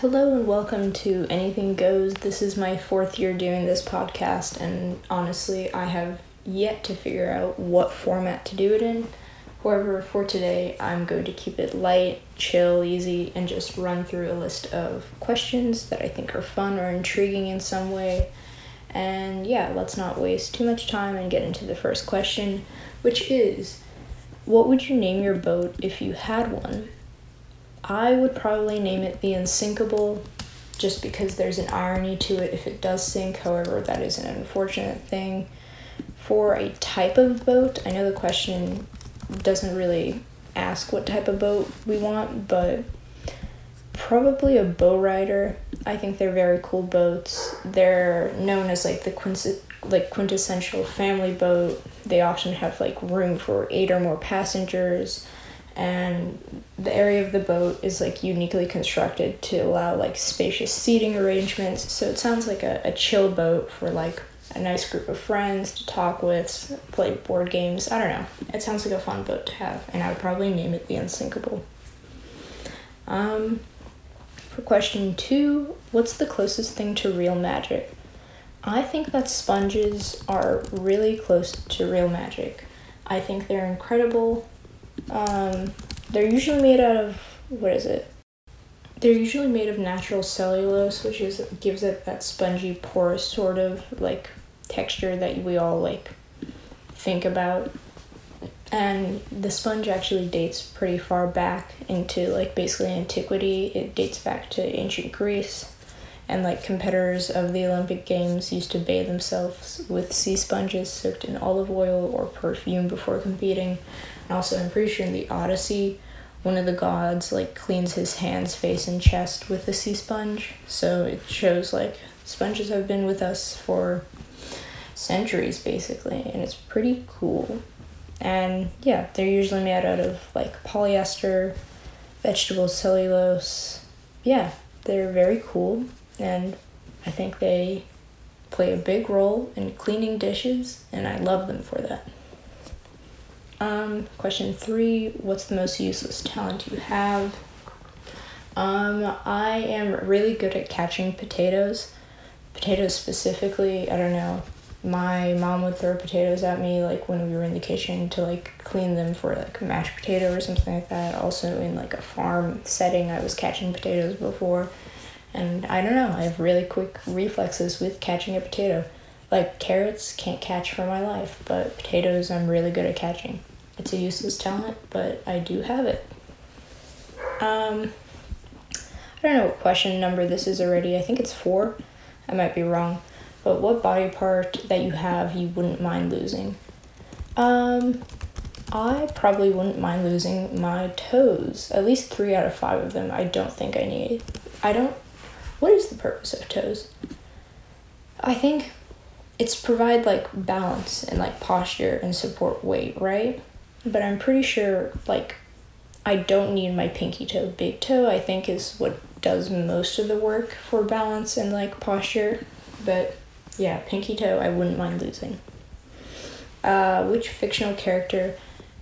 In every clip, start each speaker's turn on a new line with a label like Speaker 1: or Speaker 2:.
Speaker 1: Hello and welcome to Anything Goes. This is my fourth year doing this podcast, and honestly, I have yet to figure out what format to do it in. However, for today, I'm going to keep it light, chill, easy, and just run through a list of questions that I think are fun or intriguing in some way. And yeah, let's not waste too much time and get into the first question, which is What would you name your boat if you had one? I would probably name it the Unsinkable just because there's an irony to it if it does sink. However, that is an unfortunate thing. For a type of boat, I know the question doesn't really ask what type of boat we want, but probably a bow rider. I think they're very cool boats. They're known as like the like quintessential family boat. They often have like room for eight or more passengers and the area of the boat is like uniquely constructed to allow like spacious seating arrangements. So it sounds like a, a chill boat for like a nice group of friends to talk with play board games. I don't know. It sounds like a fun boat to have and i would probably name it the unsinkable. Um, for question two what's the closest thing to real magic? I think that sponges are really close to real magic. I think they're incredible um, they're usually made out of what is it? They're usually made of natural cellulose, which is gives it that spongy, porous sort of like texture that we all like think about. And the sponge actually dates pretty far back into like basically antiquity. It dates back to ancient Greece. And like competitors of the Olympic Games used to bathe themselves with sea sponges soaked in olive oil or perfume before competing and also, I'm pretty sure in the Odyssey, one of the gods like cleans his hands, face, and chest with a sea sponge. So it shows like sponges have been with us for centuries basically, and it's pretty cool. And yeah, they're usually made out of like polyester, vegetable cellulose. Yeah, they're very cool, and I think they play a big role in cleaning dishes, and I love them for that. Um, question three What's the most useless talent you have? Um, I am really good at catching potatoes. Potatoes specifically, I don't know. My mom would throw potatoes at me like when we were in the kitchen to like clean them for like mashed potato or something like that. Also in like a farm setting, I was catching potatoes before. And I don't know, I have really quick reflexes with catching a potato. Like carrots, can't catch for my life, but potatoes, I'm really good at catching. It's a useless talent, but I do have it. Um, I don't know what question number this is already. I think it's four. I might be wrong. But what body part that you have you wouldn't mind losing? Um, I probably wouldn't mind losing my toes. At least three out of five of them. I don't think I need. I don't. What is the purpose of toes? I think it's provide like balance and like posture and support weight, right? But I'm pretty sure like I don't need my pinky toe. Big toe I think is what does most of the work for balance and like posture. But yeah, pinky toe I wouldn't mind losing. Uh, which fictional character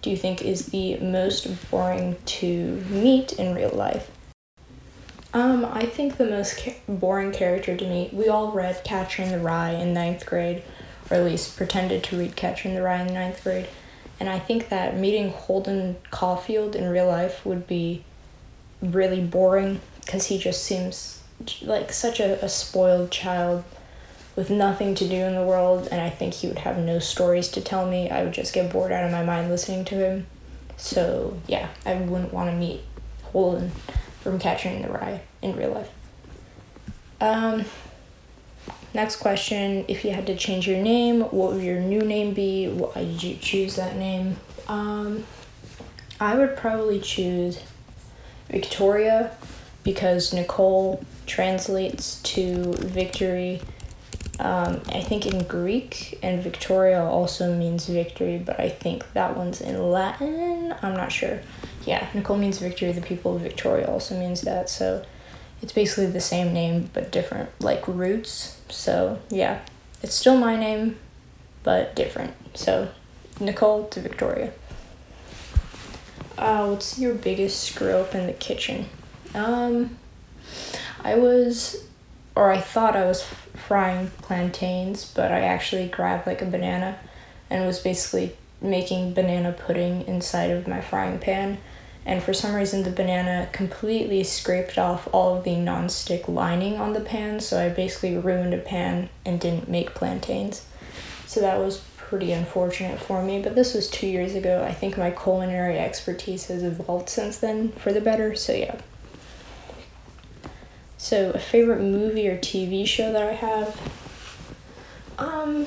Speaker 1: do you think is the most boring to meet in real life? Um, I think the most ca- boring character to me, we all read Catcher in the Rye in ninth grade, or at least pretended to read Catcher in the Rye in ninth grade. And I think that meeting Holden Caulfield in real life would be really boring because he just seems like such a, a spoiled child with nothing to do in the world. And I think he would have no stories to tell me. I would just get bored out of my mind listening to him. So, yeah, I wouldn't want to meet Holden from Catcher in the Rye in real life. Um, next question If you had to change your name, what would your new name be? Why did you choose that name? Um, I would probably choose Victoria because Nicole translates to victory. Um, I think in Greek, and Victoria also means victory, but I think that one's in Latin. I'm not sure yeah, Nicole means victory. The people of Victoria also means that. So it's basically the same name but different like roots. So yeah, it's still my name, but different. So Nicole to Victoria. Uh, what's your biggest screw up in the kitchen? Um, I was, or I thought I was frying plantains, but I actually grabbed like a banana and was basically making banana pudding inside of my frying pan. And for some reason, the banana completely scraped off all of the non-stick lining on the pan, so I basically ruined a pan and didn't make plantains. So that was pretty unfortunate for me, but this was two years ago. I think my culinary expertise has evolved since then for the better, so yeah. So, a favorite movie or TV show that I have? Um,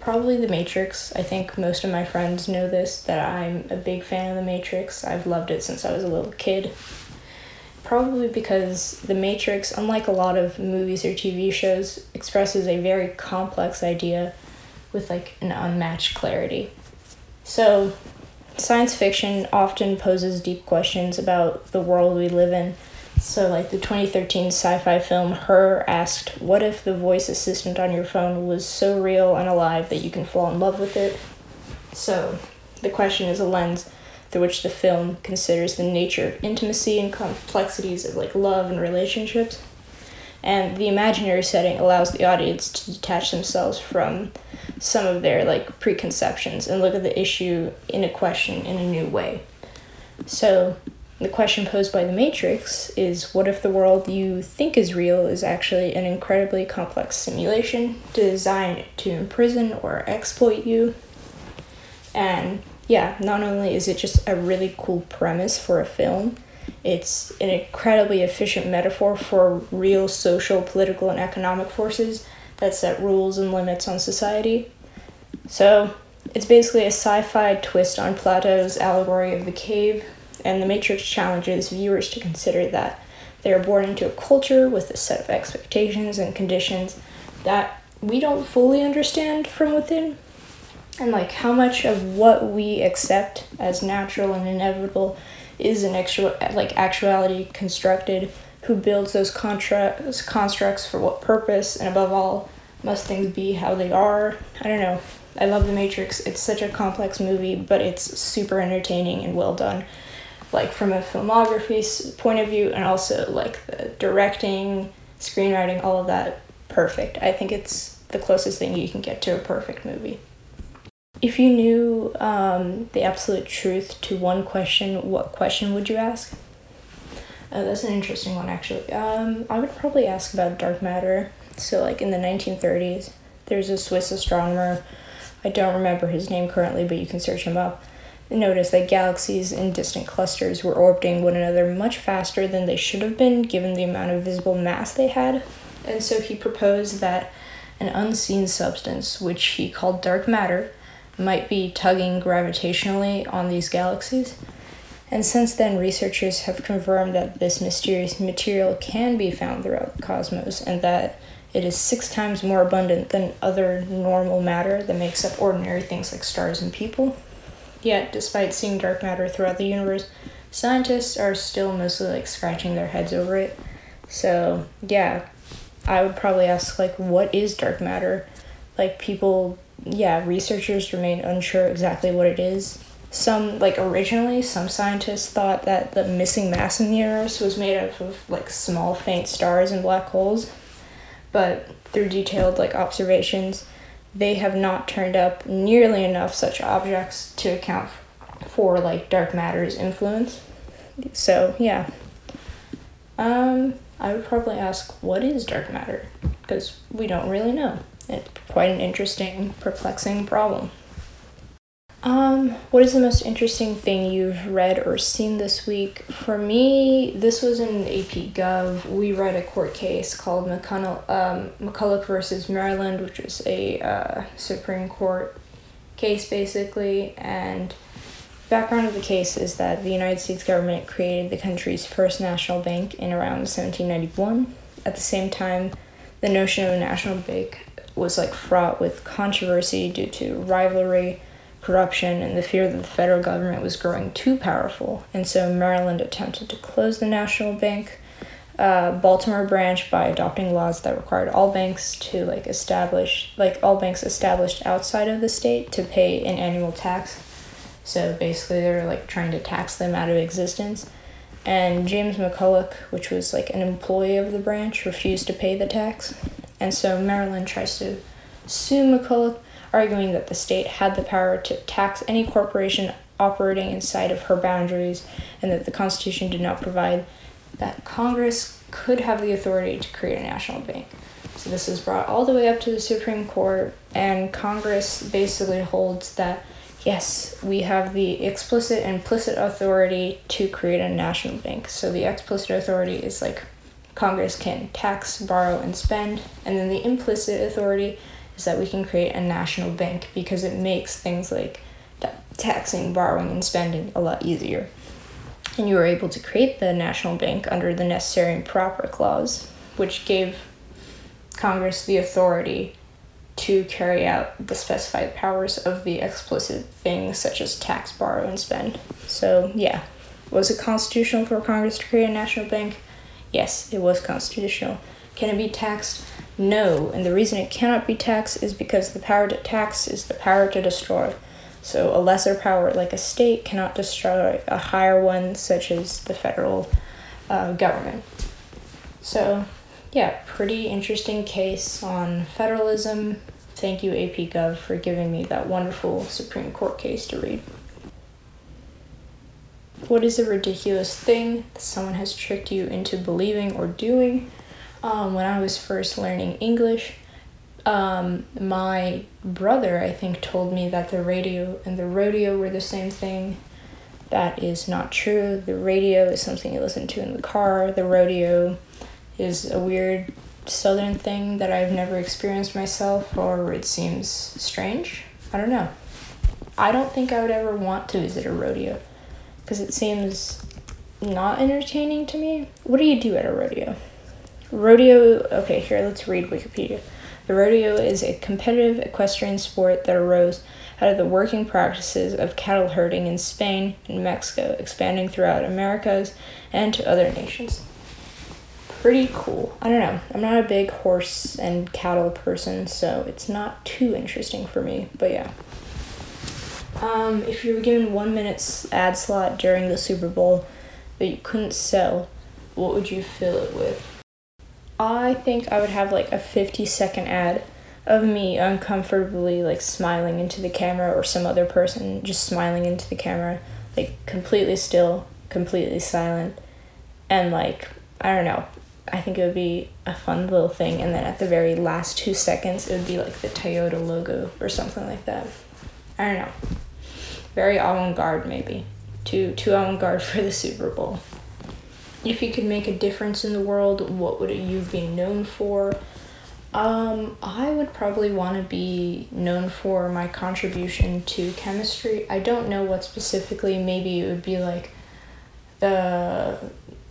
Speaker 1: probably The Matrix. I think most of my friends know this that I'm a big fan of The Matrix. I've loved it since I was a little kid. Probably because The Matrix, unlike a lot of movies or TV shows, expresses a very complex idea with like an unmatched clarity. So, science fiction often poses deep questions about the world we live in. So, like the 2013 sci fi film Her asked, What if the voice assistant on your phone was so real and alive that you can fall in love with it? So, the question is a lens through which the film considers the nature of intimacy and complexities of like love and relationships. And the imaginary setting allows the audience to detach themselves from some of their like preconceptions and look at the issue in a question in a new way. So, the question posed by the Matrix is what if the world you think is real is actually an incredibly complex simulation designed to imprison or exploit you? And yeah, not only is it just a really cool premise for a film, it's an incredibly efficient metaphor for real social, political, and economic forces that set rules and limits on society. So, it's basically a sci fi twist on Plato's allegory of the cave, and The Matrix challenges viewers to consider that they are born into a culture with a set of expectations and conditions that we don't fully understand from within. And like how much of what we accept as natural and inevitable is an actual like actuality constructed who builds those contra- constructs for what purpose and above all must things be how they are? I don't know. I love the matrix. It's such a complex movie but it's super entertaining and well done like from a filmography point of view and also like the directing screenwriting all of that perfect i think it's the closest thing you can get to a perfect movie if you knew um, the absolute truth to one question, what question would you ask? Oh, that's an interesting one, actually. Um, I would probably ask about dark matter. So, like in the 1930s, there's a Swiss astronomer. I don't remember his name currently, but you can search him up. Notice that galaxies in distant clusters were orbiting one another much faster than they should have been given the amount of visible mass they had. And so he proposed that an unseen substance, which he called dark matter, might be tugging gravitationally on these galaxies. And since then, researchers have confirmed that this mysterious material can be found throughout the cosmos and that it is six times more abundant than other normal matter that makes up ordinary things like stars and people. Yet, despite seeing dark matter throughout the universe, scientists are still mostly like scratching their heads over it. So, yeah, I would probably ask, like, what is dark matter? Like, people yeah, researchers remain unsure exactly what it is. Some, like originally, some scientists thought that the missing mass in the universe was made up of like small, faint stars and black holes. But through detailed like observations, they have not turned up nearly enough such objects to account for like dark matter's influence. So yeah, um, I would probably ask what is dark matter because we don't really know. It's quite an interesting, perplexing problem. Um, what is the most interesting thing you've read or seen this week? For me, this was in AP Gov. We read a court case called McCulloch, um, McCulloch versus Maryland, which was a uh, Supreme Court case basically. And background of the case is that the United States government created the country's first national bank in around 1791. At the same time, the notion of a national bank was like fraught with controversy due to rivalry, corruption, and the fear that the federal government was growing too powerful. And so Maryland attempted to close the national bank. Uh, Baltimore branch by adopting laws that required all banks to like establish like all banks established outside of the state to pay an annual tax. So basically, they were like trying to tax them out of existence. and James McCulloch, which was like an employee of the branch, refused to pay the tax. And so Maryland tries to sue McCulloch, arguing that the state had the power to tax any corporation operating inside of her boundaries and that the Constitution did not provide that Congress could have the authority to create a national bank. So this is brought all the way up to the Supreme Court, and Congress basically holds that yes, we have the explicit and implicit authority to create a national bank. So the explicit authority is like Congress can tax, borrow, and spend, and then the implicit authority is that we can create a national bank because it makes things like taxing, borrowing, and spending a lot easier. And you were able to create the national bank under the necessary and proper clause, which gave Congress the authority to carry out the specified powers of the explicit things such as tax, borrow, and spend. So, yeah. Was it constitutional for Congress to create a national bank? Yes, it was constitutional. Can it be taxed? No, and the reason it cannot be taxed is because the power to tax is the power to destroy. So, a lesser power like a state cannot destroy a higher one, such as the federal uh, government. So, yeah, pretty interesting case on federalism. Thank you, AP Gov, for giving me that wonderful Supreme Court case to read. What is a ridiculous thing that someone has tricked you into believing or doing? Um, when I was first learning English, um, my brother, I think, told me that the radio and the rodeo were the same thing. That is not true. The radio is something you listen to in the car. The rodeo is a weird southern thing that I've never experienced myself, or it seems strange. I don't know. I don't think I would ever want to visit a rodeo because it seems not entertaining to me. What do you do at a rodeo? Rodeo, okay, here, let's read Wikipedia. The rodeo is a competitive equestrian sport that arose out of the working practices of cattle herding in Spain and Mexico, expanding throughout Americas and to other nations pretty cool. I don't know. I'm not a big horse and cattle person, so it's not too interesting for me. But yeah. Um, if you were given one minute's ad slot during the Super Bowl that you couldn't sell, what would you fill it with? I think I would have like a 50 second ad of me uncomfortably like smiling into the camera or some other person just smiling into the camera, like completely still, completely silent, and like I don't know, I think it would be a fun little thing. And then at the very last two seconds, it would be like the Toyota logo or something like that. I don't know. Very avant garde, maybe. Too, too avant garde for the Super Bowl. If you could make a difference in the world, what would you be known for? Um, I would probably want to be known for my contribution to chemistry. I don't know what specifically. Maybe it would be like the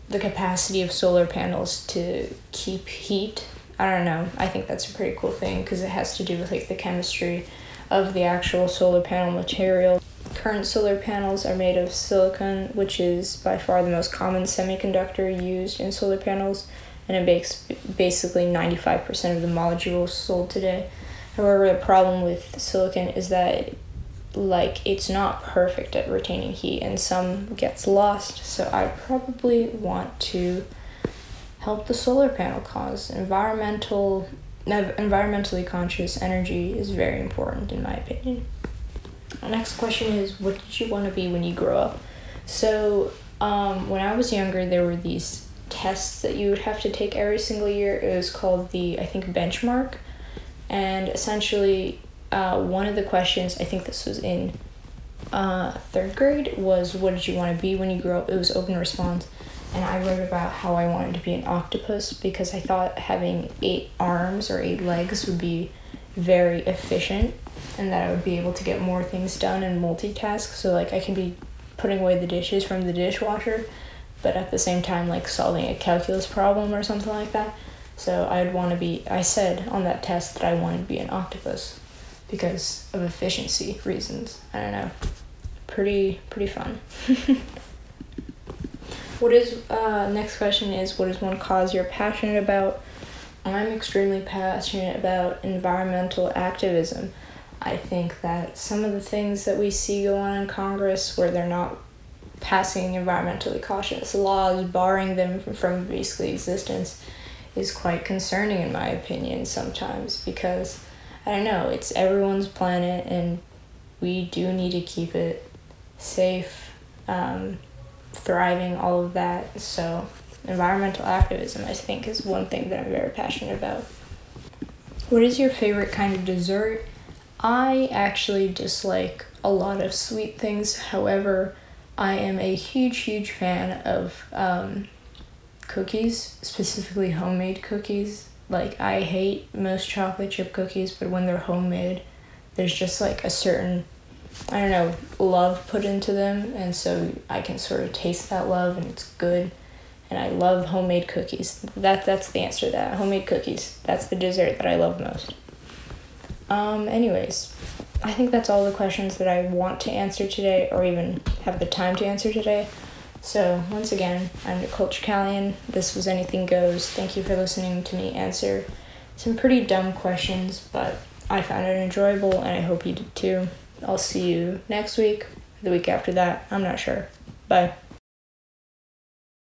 Speaker 1: the capacity of solar panels to keep heat. I don't know. I think that's a pretty cool thing because it has to do with like the chemistry of the actual solar panel material. Current solar panels are made of silicon, which is by far the most common semiconductor used in solar panels, and it makes basically 95% of the modules sold today. However, the problem with silicon is that like it's not perfect at retaining heat and some gets lost so i probably want to help the solar panel cause environmental environmentally conscious energy is very important in my opinion next question is what did you want to be when you grow up so um, when i was younger there were these tests that you would have to take every single year it was called the i think benchmark and essentially uh, one of the questions, I think this was in uh, third grade, was what did you want to be when you grow up? It was open response. And I wrote about how I wanted to be an octopus because I thought having eight arms or eight legs would be very efficient and that I would be able to get more things done and multitask. So, like, I can be putting away the dishes from the dishwasher, but at the same time, like, solving a calculus problem or something like that. So, I'd want to be, I said on that test that I wanted to be an octopus because of efficiency reasons. I don't know. Pretty pretty fun. what is uh, next question is what is one cause you're passionate about? I'm extremely passionate about environmental activism. I think that some of the things that we see go on in Congress where they're not passing environmentally cautious laws barring them from, from basically existence is quite concerning in my opinion sometimes because I don't know, it's everyone's planet and we do need to keep it safe, um, thriving, all of that. So, environmental activism, I think, is one thing that I'm very passionate about. What is your favorite kind of dessert? I actually dislike a lot of sweet things. However, I am a huge, huge fan of um, cookies, specifically homemade cookies. Like, I hate most chocolate chip cookies, but when they're homemade, there's just like a certain, I don't know, love put into them. And so I can sort of taste that love and it's good. And I love homemade cookies. That, that's the answer to that. Homemade cookies. That's the dessert that I love most. Um, anyways, I think that's all the questions that I want to answer today, or even have the time to answer today. So, once again, I'm Nicole Chicalian. This was Anything Goes. Thank you for listening to me answer some pretty dumb questions, but I found it enjoyable and I hope you did too. I'll see you next week, the week after that. I'm not sure. Bye.